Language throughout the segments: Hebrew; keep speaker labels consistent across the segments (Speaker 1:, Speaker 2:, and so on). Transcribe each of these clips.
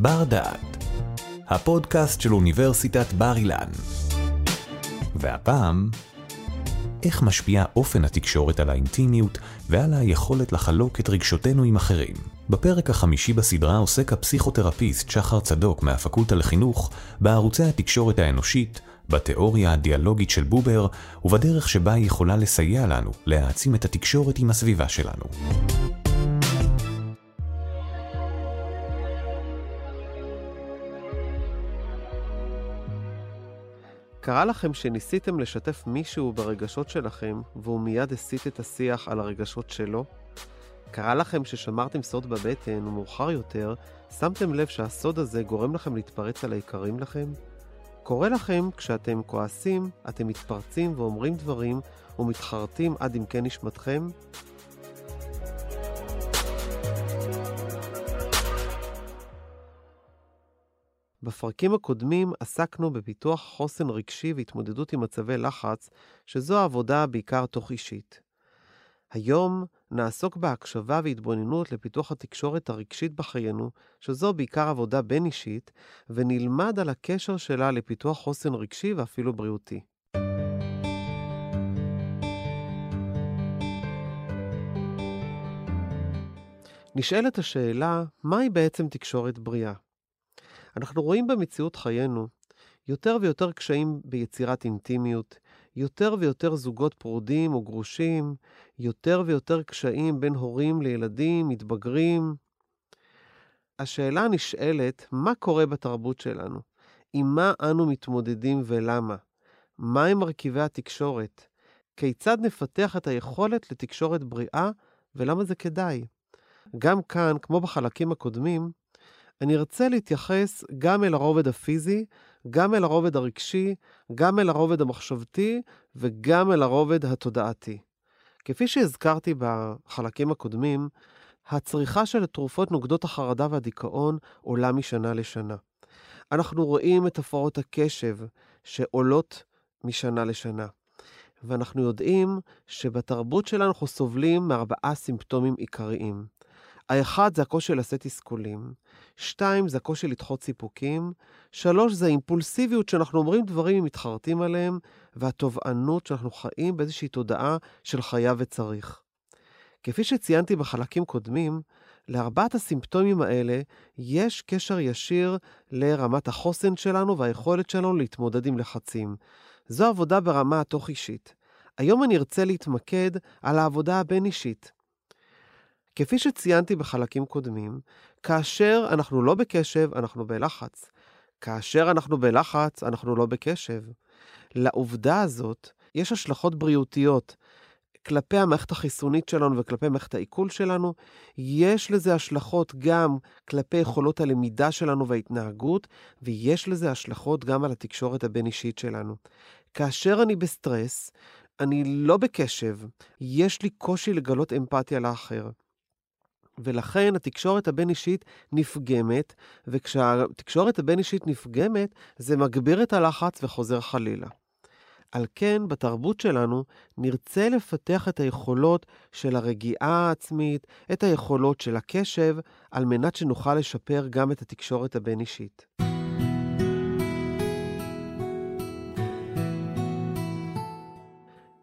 Speaker 1: בר דעת, הפודקאסט של אוניברסיטת בר אילן. והפעם, איך משפיע אופן התקשורת על האינטימיות ועל היכולת לחלוק את רגשותינו עם אחרים. בפרק החמישי בסדרה עוסק הפסיכותרפיסט שחר צדוק מהפקולטה לחינוך בערוצי התקשורת האנושית, בתיאוריה הדיאלוגית של בובר ובדרך שבה היא יכולה לסייע לנו להעצים את התקשורת עם הסביבה שלנו.
Speaker 2: קרה לכם שניסיתם לשתף מישהו ברגשות שלכם והוא מיד הסיט את השיח על הרגשות שלו? קרה לכם ששמרתם סוד בבטן ומאוחר יותר שמתם לב שהסוד הזה גורם לכם להתפרץ על היקרים לכם? קורה לכם כשאתם כועסים, אתם מתפרצים ואומרים דברים ומתחרטים עד עמקי נשמתכם? בפרקים הקודמים עסקנו בפיתוח חוסן רגשי והתמודדות עם מצבי לחץ, שזו העבודה בעיקר תוך אישית. היום נעסוק בהקשבה והתבוננות לפיתוח התקשורת הרגשית בחיינו, שזו בעיקר עבודה בין-אישית, ונלמד על הקשר שלה לפיתוח חוסן רגשי ואפילו בריאותי. נשאלת השאלה, מהי בעצם תקשורת בריאה? אנחנו רואים במציאות חיינו יותר ויותר קשיים ביצירת אינטימיות, יותר ויותר זוגות פרודים או גרושים, יותר ויותר קשיים בין הורים לילדים, מתבגרים. השאלה הנשאלת, מה קורה בתרבות שלנו? עם מה אנו מתמודדים ולמה? מהם מרכיבי התקשורת? כיצד נפתח את היכולת לתקשורת בריאה ולמה זה כדאי? גם כאן, כמו בחלקים הקודמים, אני ארצה להתייחס גם אל הרובד הפיזי, גם אל הרובד הרגשי, גם אל הרובד המחשבתי וגם אל הרובד התודעתי. כפי שהזכרתי בחלקים הקודמים, הצריכה של תרופות נוגדות החרדה והדיכאון עולה משנה לשנה. אנחנו רואים את הפרעות הקשב שעולות משנה לשנה. ואנחנו יודעים שבתרבות שלנו אנחנו סובלים מארבעה סימפטומים עיקריים. האחד זה הקושי לשאת תסכולים, שתיים זה הקושי לדחות סיפוקים, שלוש זה האימפולסיביות שאנחנו אומרים דברים ומתחרטים עליהם, והתובענות שאנחנו חיים באיזושהי תודעה של חייב וצריך. כפי שציינתי בחלקים קודמים, לארבעת הסימפטומים האלה יש קשר ישיר לרמת החוסן שלנו והיכולת שלנו להתמודד עם לחצים. זו עבודה ברמה התוך-אישית. היום אני ארצה להתמקד על העבודה הבין-אישית. כפי שציינתי בחלקים קודמים, כאשר אנחנו לא בקשב, אנחנו בלחץ. כאשר אנחנו בלחץ, אנחנו לא בקשב. לעובדה הזאת יש השלכות בריאותיות כלפי המערכת החיסונית שלנו וכלפי מערכת העיכול שלנו. יש לזה השלכות גם כלפי יכולות הלמידה שלנו וההתנהגות, ויש לזה השלכות גם על התקשורת הבין-אישית שלנו. כאשר אני בסטרס, אני לא בקשב, יש לי קושי לגלות אמפתיה לאחר. ולכן התקשורת הבין-אישית נפגמת, וכשהתקשורת הבין-אישית נפגמת, זה מגביר את הלחץ וחוזר חלילה. על כן, בתרבות שלנו, נרצה לפתח את היכולות של הרגיעה העצמית, את היכולות של הקשב, על מנת שנוכל לשפר גם את התקשורת הבין-אישית.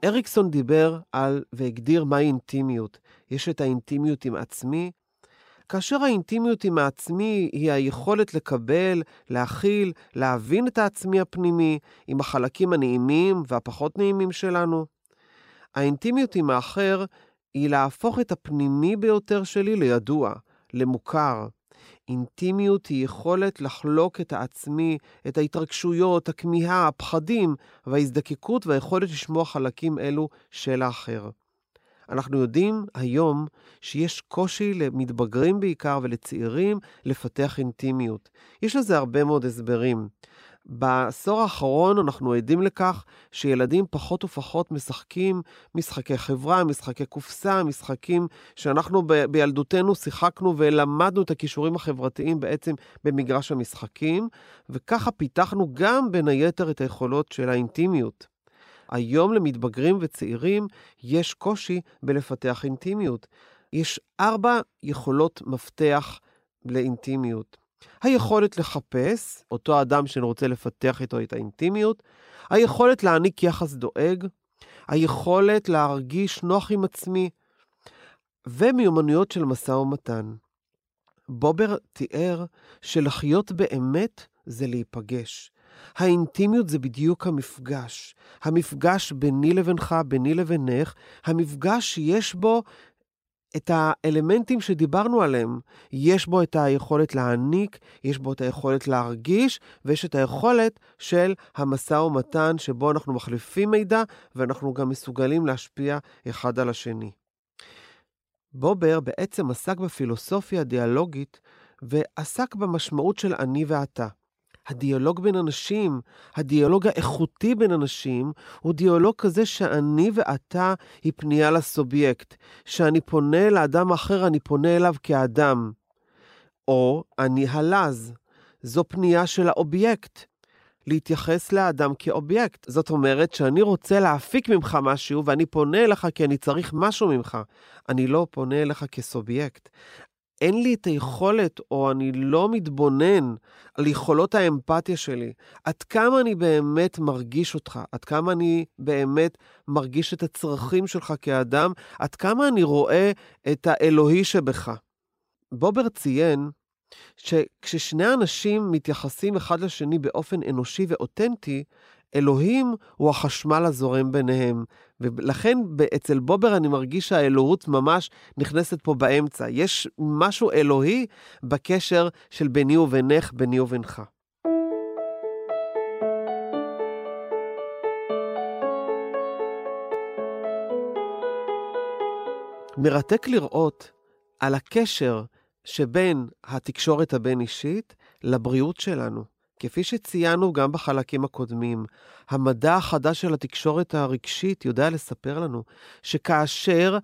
Speaker 2: אריקסון דיבר על והגדיר מהי אינטימיות. יש את האינטימיות עם עצמי, כאשר האינטימיות עם העצמי היא היכולת לקבל, להכיל, להבין את העצמי הפנימי, עם החלקים הנעימים והפחות נעימים שלנו. האינטימיות עם האחר היא להפוך את הפנימי ביותר שלי לידוע, למוכר. אינטימיות היא יכולת לחלוק את העצמי, את ההתרגשויות, הכמיהה, הפחדים וההזדקקות והיכולת לשמוע חלקים אלו של האחר. אנחנו יודעים היום שיש קושי למתבגרים בעיקר ולצעירים לפתח אינטימיות. יש לזה הרבה מאוד הסברים. בעשור האחרון אנחנו עדים לכך שילדים פחות ופחות משחקים משחקי חברה, משחקי קופסה, משחקים שאנחנו ב- בילדותנו שיחקנו ולמדנו את הכישורים החברתיים בעצם במגרש המשחקים, וככה פיתחנו גם בין היתר את היכולות של האינטימיות. היום למתבגרים וצעירים יש קושי בלפתח אינטימיות. יש ארבע יכולות מפתח לאינטימיות. היכולת לחפש, אותו אדם שאני רוצה לפתח איתו את האינטימיות, היכולת להעניק יחס דואג, היכולת להרגיש נוח עם עצמי, ומיומנויות של משא ומתן. בובר תיאר שלחיות באמת זה להיפגש. האינטימיות זה בדיוק המפגש. המפגש ביני לבינך, ביני לבינך, המפגש שיש בו את האלמנטים שדיברנו עליהם. יש בו את היכולת להעניק, יש בו את היכולת להרגיש, ויש את היכולת של המשא ומתן שבו אנחנו מחליפים מידע, ואנחנו גם מסוגלים להשפיע אחד על השני. בובר בעצם עסק בפילוסופיה הדיאלוגית ועסק במשמעות של אני ואתה. הדיאלוג בין אנשים, הדיאלוג האיכותי בין אנשים, הוא דיאלוג כזה שאני ואתה היא פנייה לסובייקט. שאני פונה לאדם אחר, אני פונה אליו כאדם. או אני הלז, זו פנייה של האובייקט. להתייחס לאדם כאובייקט. זאת אומרת שאני רוצה להפיק ממך משהו ואני פונה אליך כי אני צריך משהו ממך. אני לא פונה אליך כסובייקט. אין לי את היכולת, או אני לא מתבונן על יכולות האמפתיה שלי. עד כמה אני באמת מרגיש אותך, עד כמה אני באמת מרגיש את הצרכים שלך כאדם, עד כמה אני רואה את האלוהי שבך. בובר ציין שכששני אנשים מתייחסים אחד לשני באופן אנושי ואותנטי, אלוהים הוא החשמל הזורם ביניהם. ולכן אצל בובר אני מרגיש שהאלוהות ממש נכנסת פה באמצע. יש משהו אלוהי בקשר של ביני ובינך, ביני ובינך. מרתק לראות על הקשר שבין התקשורת הבין-אישית לבריאות שלנו. כפי שציינו גם בחלקים הקודמים, המדע החדש של התקשורת הרגשית יודע לספר לנו שכאשר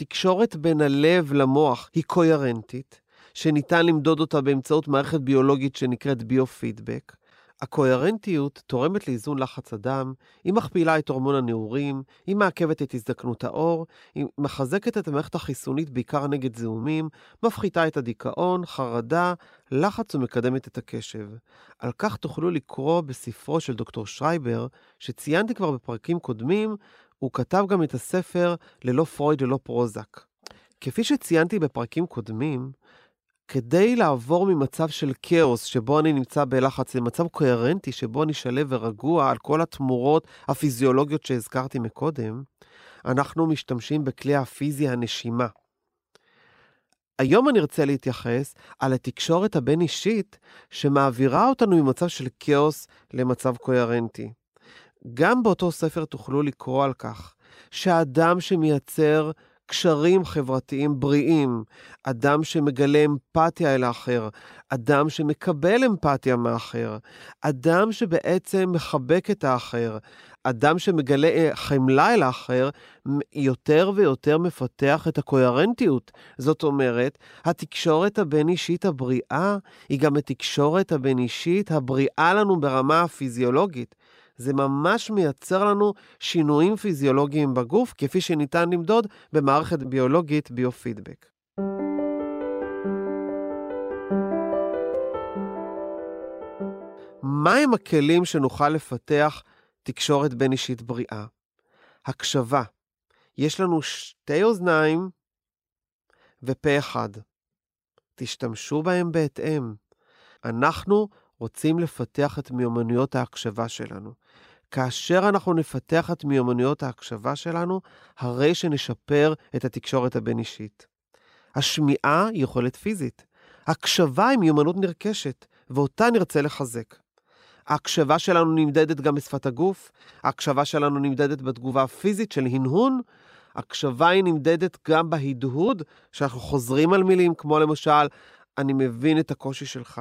Speaker 2: התקשורת בין הלב למוח היא קוהרנטית, שניתן למדוד אותה באמצעות מערכת ביולוגית שנקראת ביו-פידבק, הקוהרנטיות תורמת לאיזון לחץ הדם, היא מכפילה את הורמון הנעורים, היא מעכבת את הזדקנות העור, היא מחזקת את המערכת החיסונית בעיקר נגד זיהומים, מפחיתה את הדיכאון, חרדה, לחץ ומקדמת את הקשב. על כך תוכלו לקרוא בספרו של דוקטור שרייבר, שציינתי כבר בפרקים קודמים, הוא כתב גם את הספר ללא פרויד ללא פרוזק. כפי שציינתי בפרקים קודמים, כדי לעבור ממצב של כאוס, שבו אני נמצא בלחץ, למצב קוהרנטי, שבו אני שלב ורגוע על כל התמורות הפיזיולוגיות שהזכרתי מקודם, אנחנו משתמשים בכלי הפיזי הנשימה. היום אני ארצה להתייחס על התקשורת הבין-אישית שמעבירה אותנו ממצב של כאוס למצב קוהרנטי. גם באותו ספר תוכלו לקרוא על כך שהאדם שמייצר קשרים חברתיים בריאים, אדם שמגלה אמפתיה אל האחר, אדם שמקבל אמפתיה מאחר, אדם שבעצם מחבק את האחר, אדם שמגלה אה, חמלה אל האחר, יותר ויותר מפתח את הקוהרנטיות. זאת אומרת, התקשורת הבין-אישית הבריאה היא גם התקשורת הבין-אישית הבריאה לנו ברמה הפיזיולוגית. זה ממש מייצר לנו שינויים פיזיולוגיים בגוף, כפי שניתן למדוד במערכת ביולוגית ביו-פידבק. מהם הכלים שנוכל לפתח תקשורת בין אישית בריאה? הקשבה. יש לנו שתי אוזניים ופה אחד. תשתמשו בהם בהתאם. אנחנו רוצים לפתח את מיומנויות ההקשבה שלנו. כאשר אנחנו נפתח את מיומנויות ההקשבה שלנו, הרי שנשפר את התקשורת הבין-אישית. השמיעה היא יכולת פיזית. הקשבה היא מיומנות נרכשת, ואותה נרצה לחזק. ההקשבה שלנו נמדדת גם בשפת הגוף, ההקשבה שלנו נמדדת בתגובה הפיזית של הנהון, הקשבה היא נמדדת גם בהדהוד, שאנחנו חוזרים על מילים, כמו למשל, אני מבין את הקושי שלך,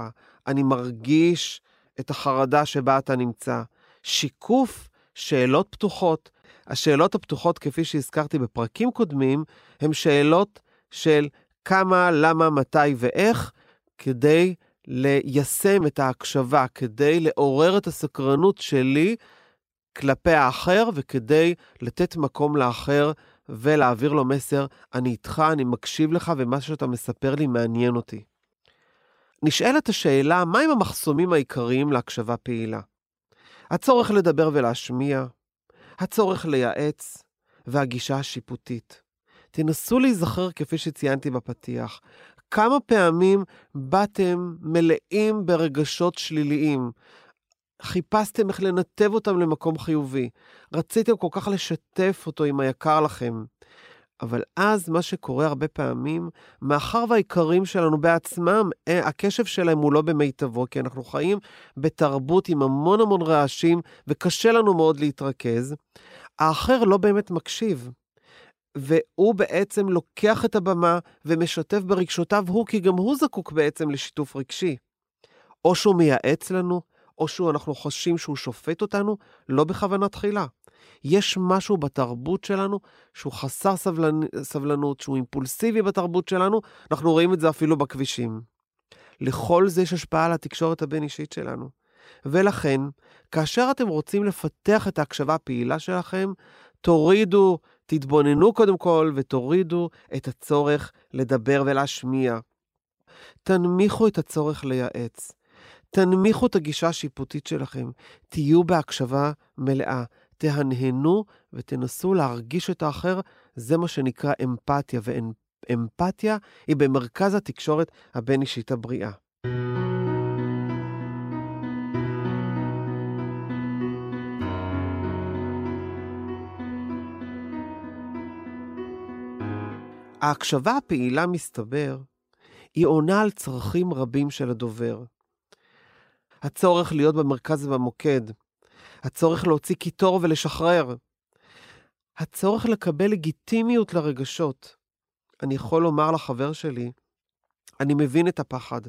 Speaker 2: אני מרגיש את החרדה שבה אתה נמצא. שיקוף שאלות פתוחות. השאלות הפתוחות, כפי שהזכרתי בפרקים קודמים, הן שאלות של כמה, למה, מתי ואיך, כדי ליישם את ההקשבה, כדי לעורר את הסקרנות שלי כלפי האחר וכדי לתת מקום לאחר ולהעביר לו מסר, אני איתך, אני מקשיב לך ומה שאתה מספר לי מעניין אותי. נשאלת השאלה, מהם המחסומים העיקריים להקשבה פעילה? הצורך לדבר ולהשמיע, הצורך לייעץ והגישה השיפוטית. תנסו להיזכר, כפי שציינתי בפתיח, כמה פעמים באתם מלאים ברגשות שליליים, חיפשתם איך לנתב אותם למקום חיובי, רציתם כל כך לשתף אותו עם היקר לכם. אבל אז מה שקורה הרבה פעמים, מאחר והעיקרים שלנו בעצמם, אה, הקשב שלהם הוא לא במיטבו, כי אנחנו חיים בתרבות עם המון המון רעשים, וקשה לנו מאוד להתרכז, האחר לא באמת מקשיב. והוא בעצם לוקח את הבמה ומשתף ברגשותיו הוא, כי גם הוא זקוק בעצם לשיתוף רגשי. או שהוא מייעץ לנו, או שאנחנו חשים שהוא שופט אותנו, לא בכוונה תחילה. יש משהו בתרבות שלנו שהוא חסר סבלנ... סבלנות, שהוא אימפולסיבי בתרבות שלנו, אנחנו רואים את זה אפילו בכבישים. לכל זה יש השפעה על התקשורת הבין-אישית שלנו. ולכן, כאשר אתם רוצים לפתח את ההקשבה הפעילה שלכם, תורידו, תתבוננו קודם כל ותורידו את הצורך לדבר ולהשמיע. תנמיכו את הצורך לייעץ. תנמיכו את הגישה השיפוטית שלכם. תהיו בהקשבה מלאה. תהנהנו ותנסו להרגיש את האחר, זה מה שנקרא אמפתיה, ואמפתיה היא במרכז התקשורת הבין-אישית הבריאה. ההקשבה הפעילה, מסתבר, היא עונה על צרכים רבים של הדובר. הצורך להיות במרכז ובמוקד, הצורך להוציא קיטור ולשחרר, הצורך לקבל לגיטימיות לרגשות. אני יכול לומר לחבר שלי, אני מבין את הפחד,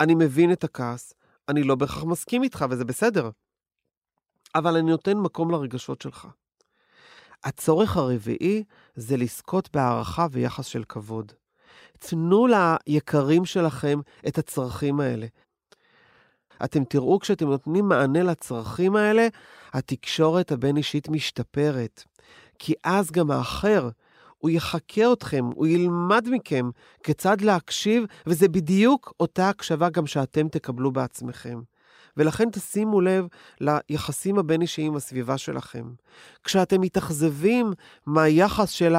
Speaker 2: אני מבין את הכעס, אני לא בהכרח מסכים איתך וזה בסדר, אבל אני נותן מקום לרגשות שלך. הצורך הרביעי זה לזכות בהערכה ויחס של כבוד. תנו ליקרים שלכם את הצרכים האלה. אתם תראו כשאתם נותנים מענה לצרכים האלה, התקשורת הבין-אישית משתפרת. כי אז גם האחר, הוא יחקה אתכם, הוא ילמד מכם כיצד להקשיב, וזה בדיוק אותה הקשבה גם שאתם תקבלו בעצמכם. ולכן תשימו לב ליחסים הבין-אישיים עם הסביבה שלכם. כשאתם מתאכזבים מהיחס של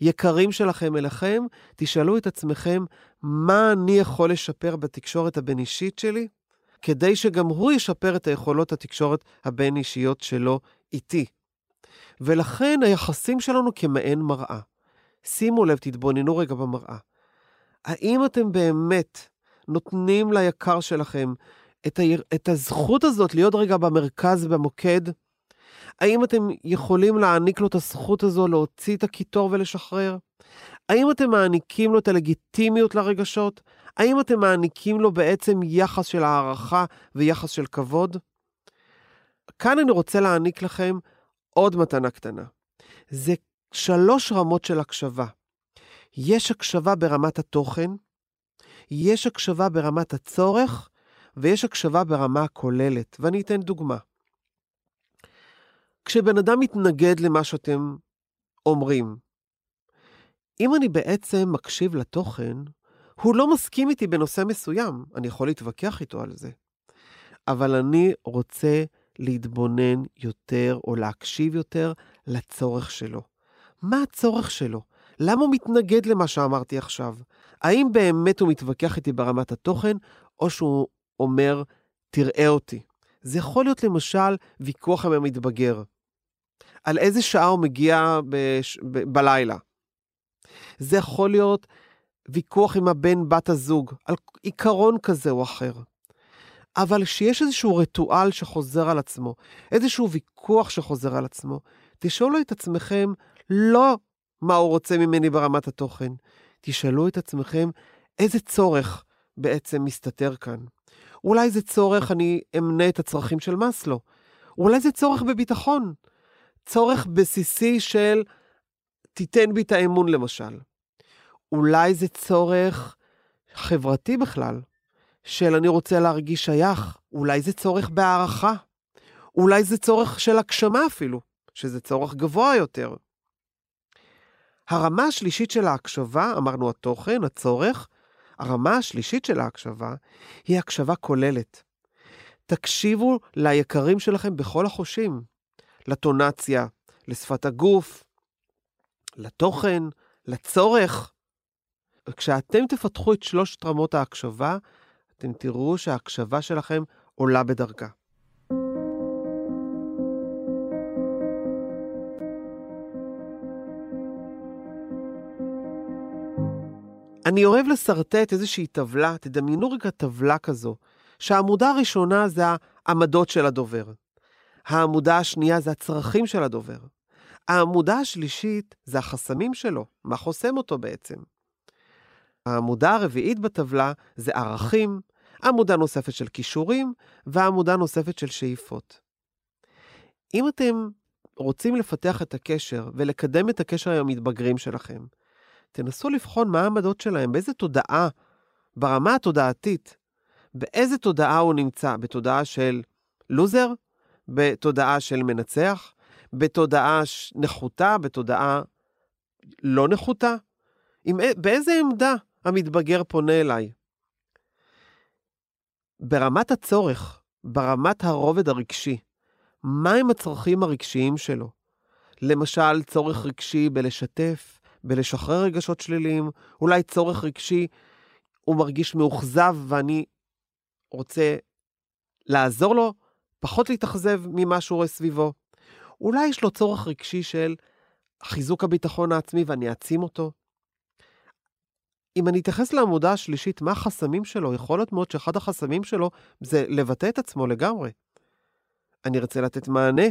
Speaker 2: היקרים שלכם אליכם, תשאלו את עצמכם, מה אני יכול לשפר בתקשורת הבין-אישית שלי? כדי שגם הוא ישפר את היכולות התקשורת הבין-אישיות שלו איתי. ולכן היחסים שלנו כמעין מראה. שימו לב, תתבוננו רגע במראה. האם אתם באמת נותנים ליקר שלכם את, ה... את הזכות הזאת להיות רגע במרכז, במוקד? האם אתם יכולים להעניק לו את הזכות הזו להוציא את הקיטור ולשחרר? האם אתם מעניקים לו את הלגיטימיות לרגשות? האם אתם מעניקים לו בעצם יחס של הערכה ויחס של כבוד? כאן אני רוצה להעניק לכם עוד מתנה קטנה. זה שלוש רמות של הקשבה. יש הקשבה ברמת התוכן, יש הקשבה ברמת הצורך, ויש הקשבה ברמה הכוללת, ואני אתן דוגמה. כשבן אדם מתנגד למה שאתם אומרים, אם אני בעצם מקשיב לתוכן, הוא לא מסכים איתי בנושא מסוים, אני יכול להתווכח איתו על זה. אבל אני רוצה להתבונן יותר או להקשיב יותר לצורך שלו. מה הצורך שלו? למה הוא מתנגד למה שאמרתי עכשיו? האם באמת הוא מתווכח איתי ברמת התוכן, או שהוא אומר, תראה אותי? זה יכול להיות למשל ויכוח עם המתבגר. על איזה שעה הוא מגיע בש... ב... בלילה. זה יכול להיות ויכוח עם הבן בת הזוג, על עיקרון כזה או אחר. אבל כשיש איזשהו ריטואל שחוזר על עצמו, איזשהו ויכוח שחוזר על עצמו, תשאלו את עצמכם לא מה הוא רוצה ממני ברמת התוכן, תשאלו את עצמכם איזה צורך בעצם מסתתר כאן. אולי זה צורך, אני אמנה את הצרכים של מאסלו. אולי זה צורך בביטחון. צורך בסיסי של תיתן בי את האמון למשל. אולי זה צורך חברתי בכלל, של אני רוצה להרגיש שייך, אולי זה צורך בהערכה, אולי זה צורך של הגשמה אפילו, שזה צורך גבוה יותר. הרמה השלישית של ההקשבה, אמרנו התוכן, הצורך, הרמה השלישית של ההקשבה היא הקשבה כוללת. תקשיבו ליקרים שלכם בכל החושים, לטונציה, לשפת הגוף, לתוכן, לצורך. כשאתם תפתחו את שלושת רמות ההקשבה, אתם תראו שההקשבה שלכם עולה בדרגה. אני אוהב לשרטט איזושהי טבלה, תדמיינו רגע טבלה כזו, שהעמודה הראשונה זה העמדות של הדובר. העמודה השנייה זה הצרכים של הדובר. העמודה השלישית זה החסמים שלו, מה חוסם אותו בעצם. העמודה הרביעית בטבלה זה ערכים, עמודה נוספת של כישורים ועמודה נוספת של שאיפות. אם אתם רוצים לפתח את הקשר ולקדם את הקשר עם המתבגרים שלכם, תנסו לבחון מה העמדות שלהם, באיזה תודעה, ברמה התודעתית, באיזה תודעה הוא נמצא, בתודעה של לוזר, בתודעה של מנצח, בתודעה נחותה, בתודעה לא נחותה? עם, באיזה עמדה המתבגר פונה אליי? ברמת הצורך, ברמת הרובד הרגשי, מהם הצרכים הרגשיים שלו? למשל, צורך רגשי בלשתף, בלשחרר רגשות שליליים, אולי צורך רגשי, הוא מרגיש מאוכזב ואני רוצה לעזור לו פחות להתאכזב ממה שהוא רואה סביבו. אולי יש לו צורך רגשי של חיזוק הביטחון העצמי ואני אעצים אותו. אם אני אתייחס לעמודה השלישית, מה החסמים שלו? יכול להיות מאוד שאחד החסמים שלו זה לבטא את עצמו לגמרי. אני ארצה לתת מענה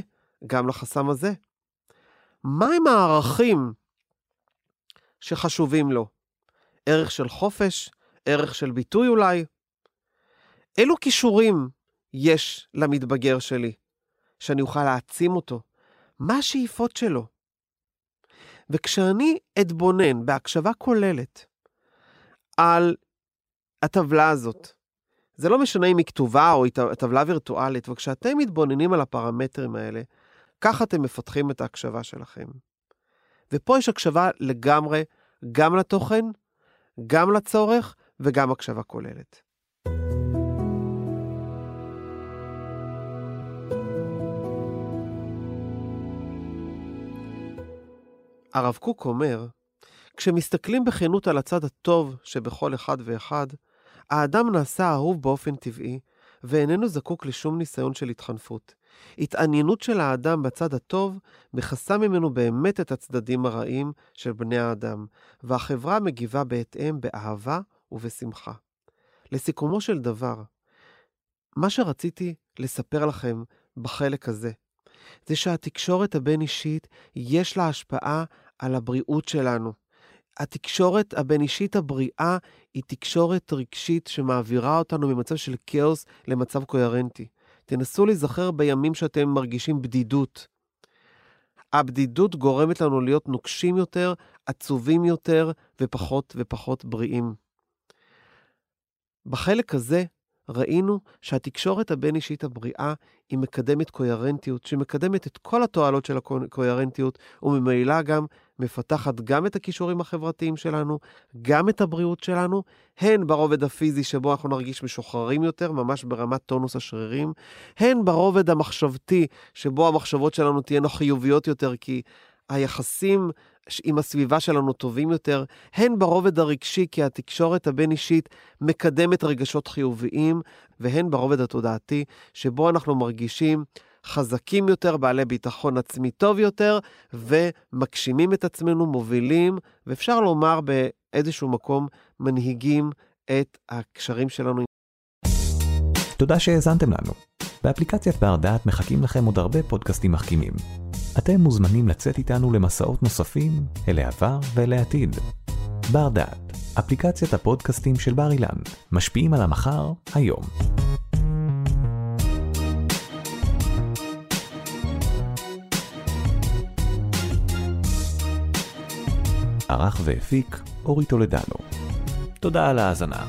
Speaker 2: גם לחסם הזה. מהם הערכים שחשובים לו? ערך של חופש? ערך של ביטוי אולי? אילו כישורים יש למתבגר שלי, שאני אוכל להעצים אותו? מה השאיפות שלו? וכשאני אתבונן בהקשבה כוללת על הטבלה הזאת, זה לא משנה אם היא כתובה או היא טבלה וירטואלית, וכשאתם מתבוננים על הפרמטרים האלה, ככה אתם מפתחים את ההקשבה שלכם. ופה יש הקשבה לגמרי, גם לתוכן, גם לצורך וגם הקשבה כוללת. הרב קוק אומר, כשמסתכלים בכנות על הצד הטוב שבכל אחד ואחד, האדם נעשה אהוב באופן טבעי, ואיננו זקוק לשום ניסיון של התחנפות. התעניינות של האדם בצד הטוב מכסה ממנו באמת את הצדדים הרעים של בני האדם, והחברה מגיבה בהתאם באהבה ובשמחה. לסיכומו של דבר, מה שרציתי לספר לכם בחלק הזה, זה שהתקשורת הבין-אישית, יש לה השפעה על הבריאות שלנו. התקשורת הבין-אישית הבריאה היא תקשורת רגשית שמעבירה אותנו ממצב של כאוס למצב קוהרנטי. תנסו להיזכר בימים שאתם מרגישים בדידות. הבדידות גורמת לנו להיות נוקשים יותר, עצובים יותר ופחות ופחות בריאים. בחלק הזה ראינו שהתקשורת הבין-אישית הבריאה היא מקדמת קוהרנטיות, שמקדמת את כל התועלות של הקוהרנטיות, וממילא גם מפתחת גם את הכישורים החברתיים שלנו, גם את הבריאות שלנו, הן ברובד הפיזי שבו אנחנו נרגיש משוחררים יותר, ממש ברמת טונוס השרירים, הן ברובד המחשבתי, שבו המחשבות שלנו תהיינה חיוביות יותר, כי היחסים עם הסביבה שלנו טובים יותר, הן ברובד הרגשי, כי התקשורת הבין-אישית מקדמת רגשות חיוביים, והן ברובד התודעתי, שבו אנחנו מרגישים חזקים יותר, בעלי ביטחון עצמי טוב יותר, ומגשימים את עצמנו, מובילים, ואפשר לומר באיזשהו מקום, מנהיגים את הקשרים שלנו.
Speaker 1: תודה שהאזנתם לנו. באפליקציית בר דעת מחכים לכם עוד הרבה פודקאסטים מחכימים. אתם מוזמנים לצאת איתנו למסעות נוספים אל העבר ואל העתיד. בר דעת, אפליקציית הפודקאסטים של בר אילן, משפיעים על המחר, היום. ערך והפיק אורי טולדנו. תודה על ההאזנה.